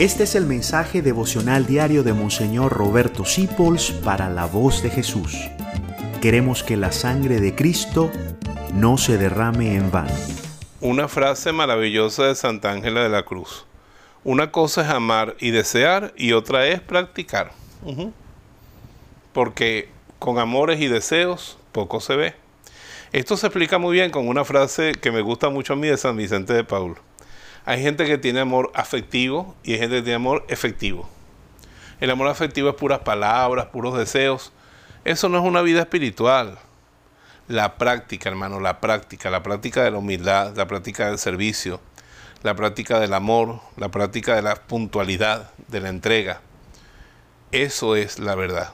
Este es el mensaje devocional diario de Monseñor Roberto Sipols para la voz de Jesús. Queremos que la sangre de Cristo no se derrame en vano. Una frase maravillosa de Santa Ángela de la Cruz. Una cosa es amar y desear y otra es practicar. Porque con amores y deseos poco se ve. Esto se explica muy bien con una frase que me gusta mucho a mí de San Vicente de Paulo. Hay gente que tiene amor afectivo y hay gente que tiene amor efectivo. El amor afectivo es puras palabras, puros deseos. Eso no es una vida espiritual. La práctica, hermano, la práctica, la práctica de la humildad, la práctica del servicio, la práctica del amor, la práctica de la puntualidad, de la entrega. Eso es la verdad.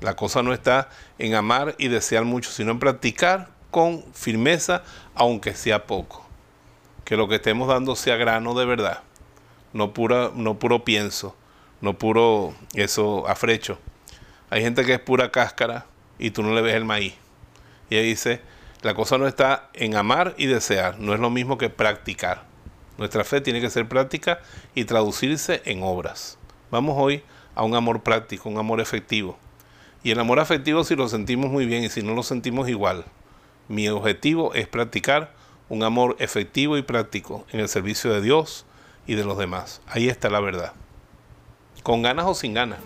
La cosa no está en amar y desear mucho, sino en practicar con firmeza, aunque sea poco que lo que estemos dando sea grano de verdad, no, pura, no puro pienso, no puro eso afrecho. Hay gente que es pura cáscara y tú no le ves el maíz. Y ahí dice, la cosa no está en amar y desear, no es lo mismo que practicar. Nuestra fe tiene que ser práctica y traducirse en obras. Vamos hoy a un amor práctico, un amor efectivo. Y el amor afectivo si lo sentimos muy bien y si no lo sentimos igual. Mi objetivo es practicar un amor efectivo y práctico en el servicio de Dios y de los demás. Ahí está la verdad. Con ganas o sin ganas.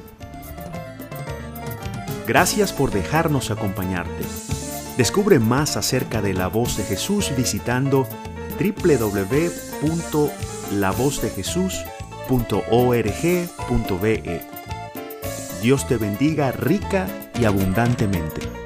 Gracias por dejarnos acompañarte. Descubre más acerca de la voz de Jesús visitando www.lavozdejesús.org.be. Dios te bendiga rica y abundantemente.